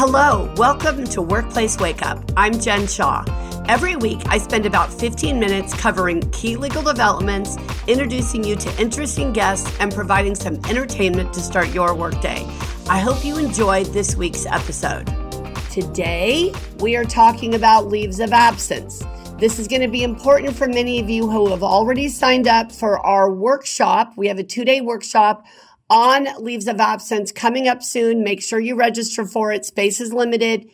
Hello, welcome to Workplace Wake Up. I'm Jen Shaw. Every week, I spend about 15 minutes covering key legal developments, introducing you to interesting guests, and providing some entertainment to start your workday. I hope you enjoyed this week's episode. Today, we are talking about leaves of absence. This is going to be important for many of you who have already signed up for our workshop. We have a two day workshop on leaves of absence coming up soon. Make sure you register for it. Space is limited.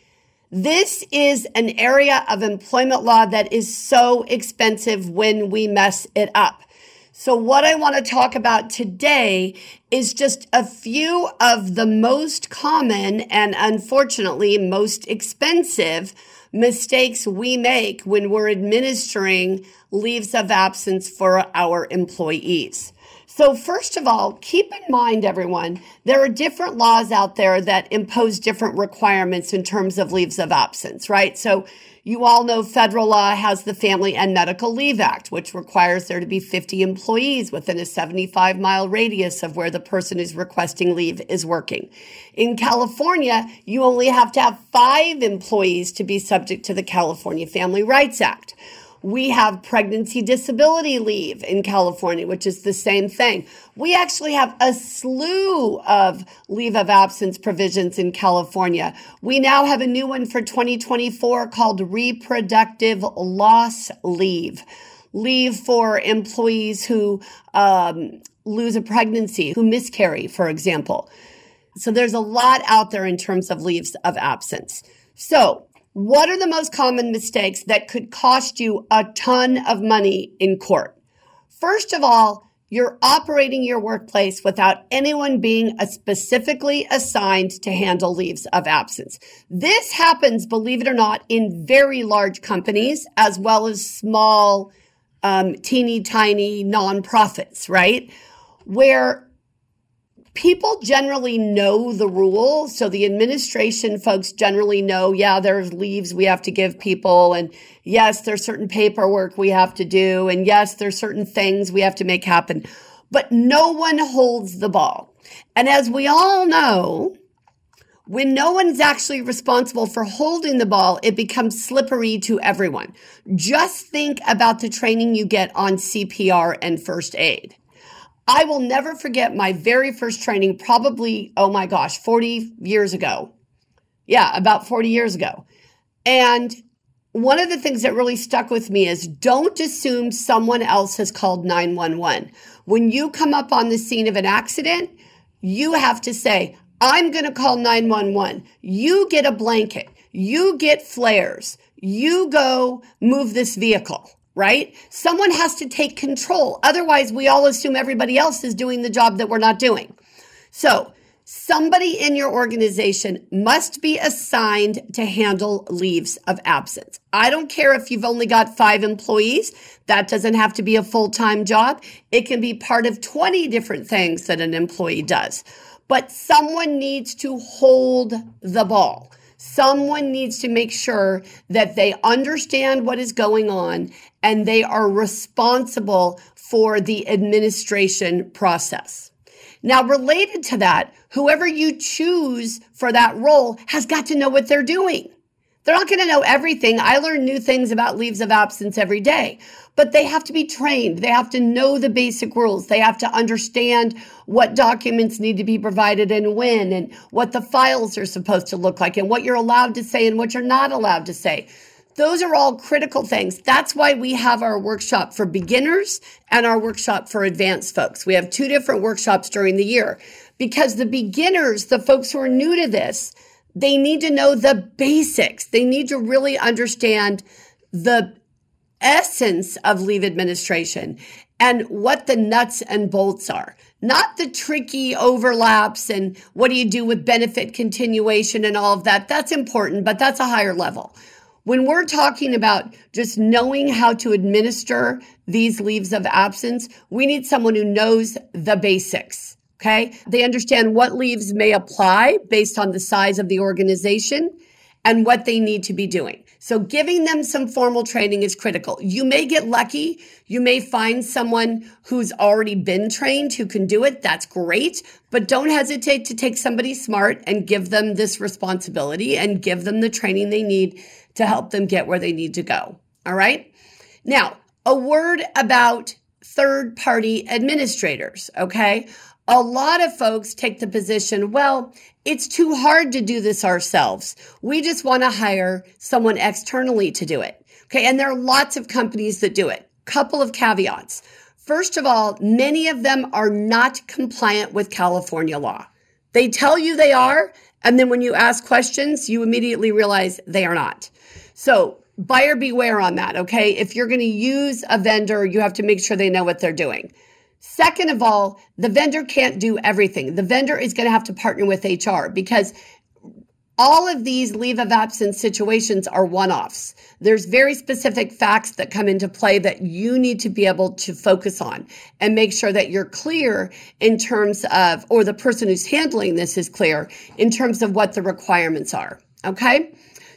This is an area of employment law that is so expensive when we mess it up. So, what I want to talk about today is just a few of the most common and unfortunately most expensive mistakes we make when we're administering leaves of absence for our employees. So, first of all, keep in mind, everyone, there are different laws out there that impose different requirements in terms of leaves of absence, right? So, you all know federal law has the Family and Medical Leave Act, which requires there to be 50 employees within a 75 mile radius of where the person who's requesting leave is working. In California, you only have to have five employees to be subject to the California Family Rights Act. We have pregnancy disability leave in California, which is the same thing. We actually have a slew of leave of absence provisions in California. We now have a new one for 2024 called reproductive loss leave. Leave for employees who um, lose a pregnancy, who miscarry, for example. So there's a lot out there in terms of leaves of absence. So what are the most common mistakes that could cost you a ton of money in court? First of all, you're operating your workplace without anyone being specifically assigned to handle leaves of absence. This happens, believe it or not, in very large companies as well as small, um, teeny tiny nonprofits, right? Where people generally know the rules. So the administration folks generally know, yeah, there's leaves we have to give people. And yes, there's certain paperwork we have to do. And yes, there's certain things we have to make happen. But no one holds the ball. And as we all know, when no one's actually responsible for holding the ball, it becomes slippery to everyone. Just think about the training you get on CPR and first aid. I will never forget my very first training, probably, oh my gosh, 40 years ago. Yeah, about 40 years ago. And one of the things that really stuck with me is don't assume someone else has called 911. When you come up on the scene of an accident, you have to say, I'm going to call 911. You get a blanket. You get flares. You go move this vehicle right? Someone has to take control. Otherwise, we all assume everybody else is doing the job that we're not doing. So, somebody in your organization must be assigned to handle leaves of absence. I don't care if you've only got five employees. That doesn't have to be a full time job. It can be part of 20 different things that an employee does. But someone needs to hold the ball. Someone needs to make sure that they understand what is going on and they are responsible for the administration process. Now, related to that, whoever you choose for that role has got to know what they're doing. They're not going to know everything. I learn new things about leaves of absence every day, but they have to be trained. They have to know the basic rules. They have to understand what documents need to be provided and when, and what the files are supposed to look like, and what you're allowed to say and what you're not allowed to say. Those are all critical things. That's why we have our workshop for beginners and our workshop for advanced folks. We have two different workshops during the year because the beginners, the folks who are new to this, they need to know the basics. They need to really understand the essence of leave administration and what the nuts and bolts are, not the tricky overlaps and what do you do with benefit continuation and all of that. That's important, but that's a higher level. When we're talking about just knowing how to administer these leaves of absence, we need someone who knows the basics. Okay. They understand what leaves may apply based on the size of the organization and what they need to be doing. So giving them some formal training is critical. You may get lucky. You may find someone who's already been trained who can do it. That's great. But don't hesitate to take somebody smart and give them this responsibility and give them the training they need to help them get where they need to go. All right. Now, a word about third party administrators. Okay. A lot of folks take the position, well, it's too hard to do this ourselves. We just want to hire someone externally to do it. Okay. And there are lots of companies that do it. Couple of caveats. First of all, many of them are not compliant with California law. They tell you they are. And then when you ask questions, you immediately realize they are not. So buyer beware on that. Okay. If you're going to use a vendor, you have to make sure they know what they're doing. Second of all, the vendor can't do everything. The vendor is going to have to partner with HR because all of these leave of absence situations are one offs. There's very specific facts that come into play that you need to be able to focus on and make sure that you're clear in terms of, or the person who's handling this is clear in terms of what the requirements are. Okay.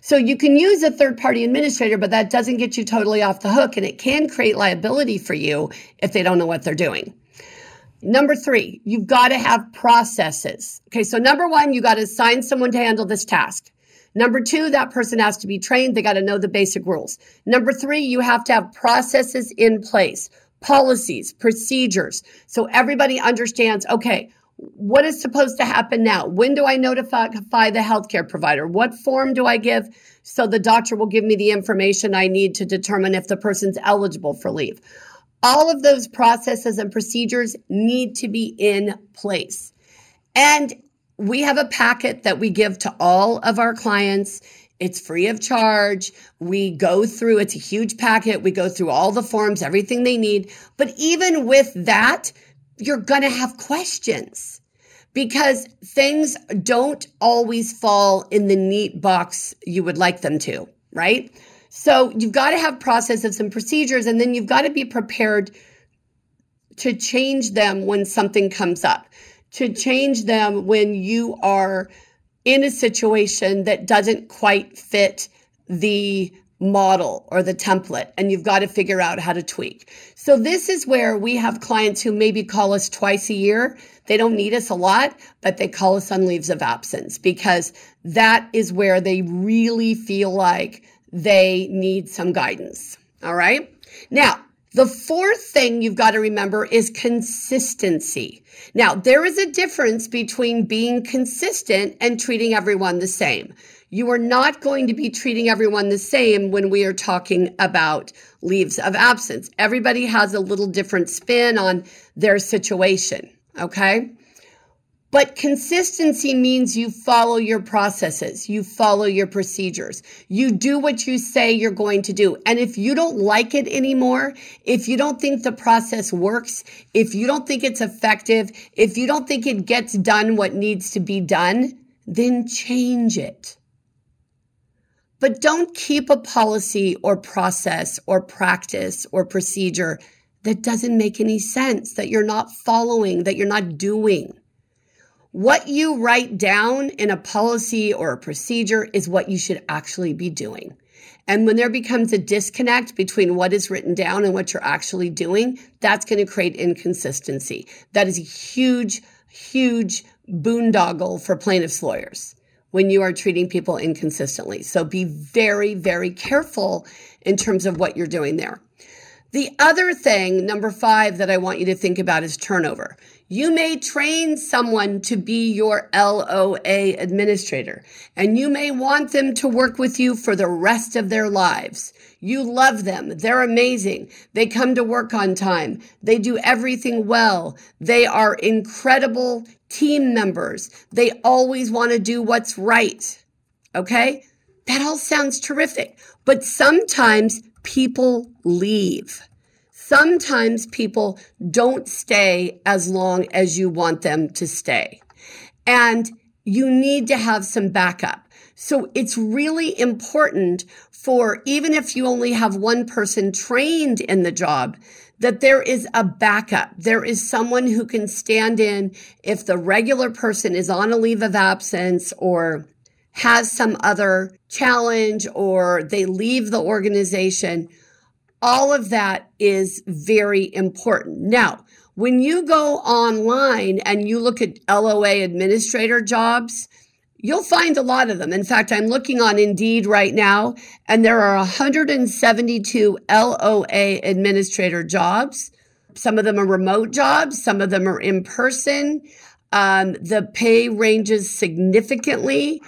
So you can use a third party administrator, but that doesn't get you totally off the hook and it can create liability for you if they don't know what they're doing. Number three, you've got to have processes. Okay, so number one, you got to assign someone to handle this task. Number two, that person has to be trained. They got to know the basic rules. Number three, you have to have processes in place, policies, procedures. So everybody understands, okay, what is supposed to happen now? When do I notify the healthcare provider? What form do I give so the doctor will give me the information I need to determine if the person's eligible for leave? All of those processes and procedures need to be in place. And we have a packet that we give to all of our clients. It's free of charge. We go through, it's a huge packet. We go through all the forms, everything they need. But even with that, you're going to have questions because things don't always fall in the neat box you would like them to, right? So you've got to have processes and procedures, and then you've got to be prepared to change them when something comes up, to change them when you are in a situation that doesn't quite fit the model or the template and you've got to figure out how to tweak. So this is where we have clients who maybe call us twice a year. They don't need us a lot, but they call us on leaves of absence because that is where they really feel like they need some guidance. All right. Now, the fourth thing you've got to remember is consistency. Now, there is a difference between being consistent and treating everyone the same. You are not going to be treating everyone the same when we are talking about leaves of absence. Everybody has a little different spin on their situation. Okay. But consistency means you follow your processes, you follow your procedures, you do what you say you're going to do. And if you don't like it anymore, if you don't think the process works, if you don't think it's effective, if you don't think it gets done what needs to be done, then change it. But don't keep a policy or process or practice or procedure that doesn't make any sense, that you're not following, that you're not doing. What you write down in a policy or a procedure is what you should actually be doing. And when there becomes a disconnect between what is written down and what you're actually doing, that's going to create inconsistency. That is a huge, huge boondoggle for plaintiffs' lawyers when you are treating people inconsistently. So be very, very careful in terms of what you're doing there. The other thing, number five, that I want you to think about is turnover. You may train someone to be your LOA administrator, and you may want them to work with you for the rest of their lives. You love them. They're amazing. They come to work on time. They do everything well. They are incredible team members. They always want to do what's right. Okay? That all sounds terrific. But sometimes people leave. Sometimes people don't stay as long as you want them to stay. And you need to have some backup. So it's really important for even if you only have one person trained in the job, that there is a backup. There is someone who can stand in if the regular person is on a leave of absence or has some other challenge or they leave the organization, all of that is very important. Now, when you go online and you look at LOA administrator jobs, you'll find a lot of them. In fact, I'm looking on Indeed right now, and there are 172 LOA administrator jobs. Some of them are remote jobs, some of them are in person. Um, the pay ranges significantly,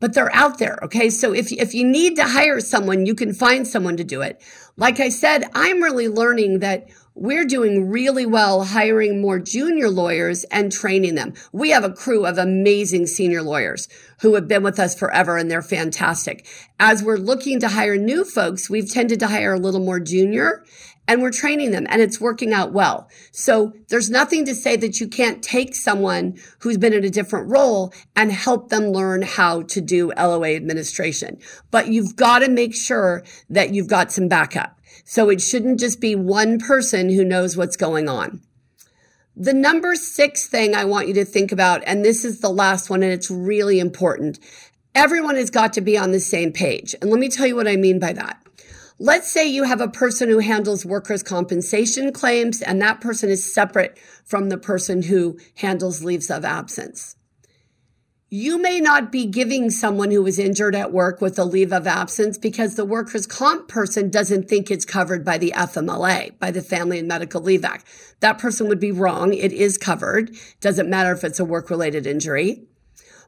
but they're out there. Okay. So if, if you need to hire someone, you can find someone to do it. Like I said, I'm really learning that we're doing really well hiring more junior lawyers and training them. We have a crew of amazing senior lawyers who have been with us forever and they're fantastic. As we're looking to hire new folks, we've tended to hire a little more junior and we're training them and it's working out well. So there's nothing to say that you can't take someone who's been in a different role and help them learn how to do LOA administration. But you've got to make sure that you've got some backup. So it shouldn't just be one person who knows what's going on. The number six thing I want you to think about, and this is the last one, and it's really important. Everyone has got to be on the same page. And let me tell you what I mean by that. Let's say you have a person who handles workers' compensation claims, and that person is separate from the person who handles leaves of absence. You may not be giving someone who was injured at work with a leave of absence because the workers' comp person doesn't think it's covered by the FMLA, by the Family and Medical Leave Act. That person would be wrong. It is covered. Doesn't matter if it's a work related injury.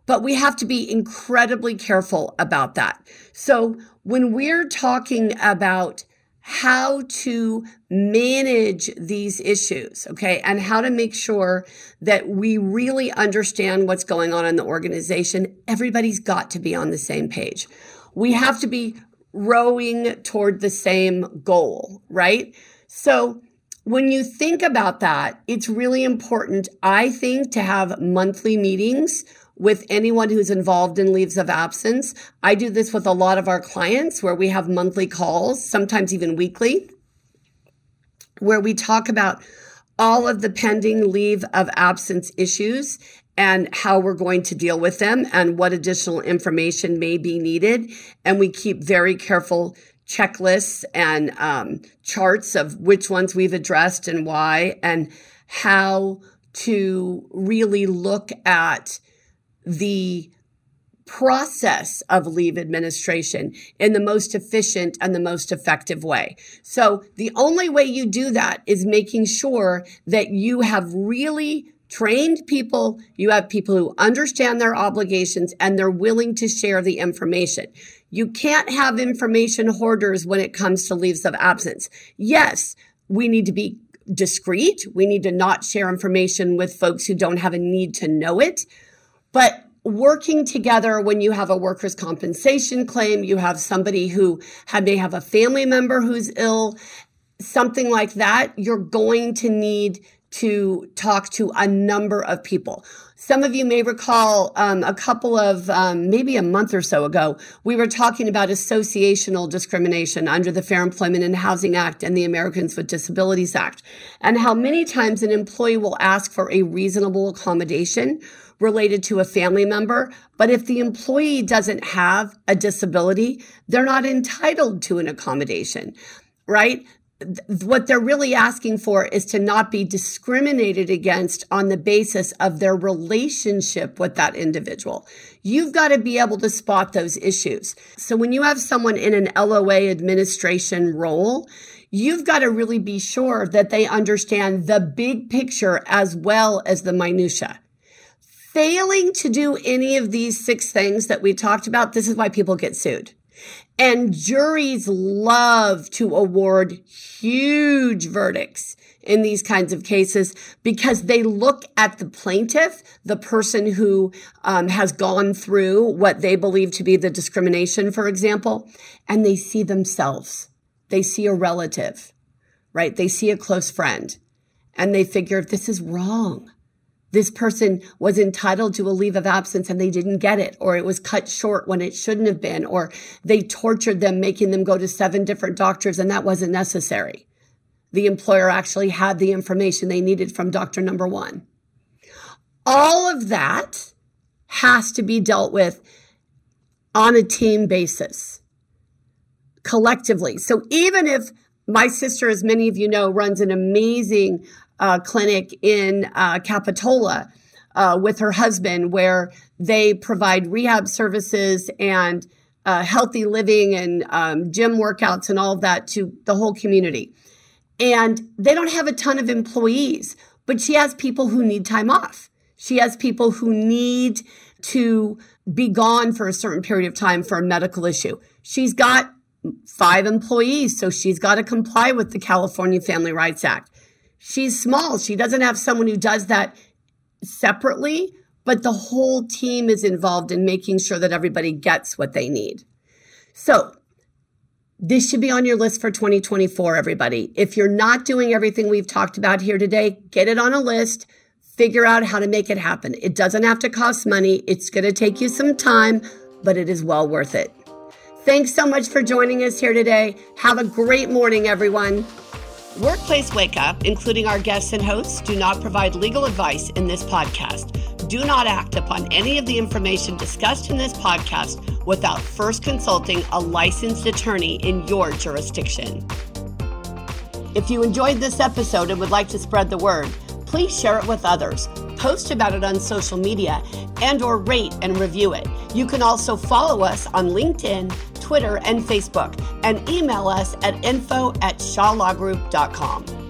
But we have to be incredibly careful about that. So when we're talking about how to manage these issues, okay, and how to make sure that we really understand what's going on in the organization, everybody's got to be on the same page. We have to be rowing toward the same goal, right? So when you think about that, it's really important, I think, to have monthly meetings with anyone who's involved in leaves of absence. I do this with a lot of our clients where we have monthly calls, sometimes even weekly, where we talk about all of the pending leave of absence issues and how we're going to deal with them and what additional information may be needed. And we keep very careful checklists and um, charts of which ones we've addressed and why and how to really look at the process of leave administration in the most efficient and the most effective way. So the only way you do that is making sure that you have really trained people, you have people who understand their obligations and they're willing to share the information. You can't have information hoarders when it comes to leaves of absence. Yes, we need to be discreet. We need to not share information with folks who don't have a need to know it. But working together when you have a workers' compensation claim, you have somebody who have, may have a family member who's ill, something like that, you're going to need to talk to a number of people. Some of you may recall um, a couple of um, maybe a month or so ago, we were talking about associational discrimination under the Fair Employment and Housing Act and the Americans with Disabilities Act, and how many times an employee will ask for a reasonable accommodation related to a family member. But if the employee doesn't have a disability, they're not entitled to an accommodation, right? What they're really asking for is to not be discriminated against on the basis of their relationship with that individual. You've got to be able to spot those issues. So when you have someone in an LOA administration role, you've got to really be sure that they understand the big picture as well as the minutia failing to do any of these six things that we talked about, this is why people get sued. And juries love to award huge verdicts in these kinds of cases because they look at the plaintiff, the person who um, has gone through what they believe to be the discrimination, for example, and they see themselves. They see a relative, right? They see a close friend and they figure this is wrong this person was entitled to a leave of absence and they didn't get it, or it was cut short when it shouldn't have been, or they tortured them, making them go to seven different doctors and that wasn't necessary. The employer actually had the information they needed from doctor number one. All of that has to be dealt with on a team basis collectively. So even if my sister, as many of you know, runs an amazing uh, clinic in uh, Capitola uh, with her husband, where they provide rehab services and uh, healthy living and um, gym workouts and all of that to the whole community. And they don't have a ton of employees, but she has people who need time off. She has people who need to be gone for a certain period of time for a medical issue. She's got five employees, so she's got to comply with the California Family Rights Act. She's small. She doesn't have someone who does that separately, but the whole team is involved in making sure that everybody gets what they need. So, this should be on your list for 2024, everybody. If you're not doing everything we've talked about here today, get it on a list, figure out how to make it happen. It doesn't have to cost money, it's going to take you some time, but it is well worth it. Thanks so much for joining us here today. Have a great morning, everyone. Workplace Wake Up, including our guests and hosts, do not provide legal advice in this podcast. Do not act upon any of the information discussed in this podcast without first consulting a licensed attorney in your jurisdiction. If you enjoyed this episode and would like to spread the word, please share it with others post about it on social media and or rate and review it. You can also follow us on LinkedIn, Twitter, and Facebook, and email us at info at shawlawgroup.com.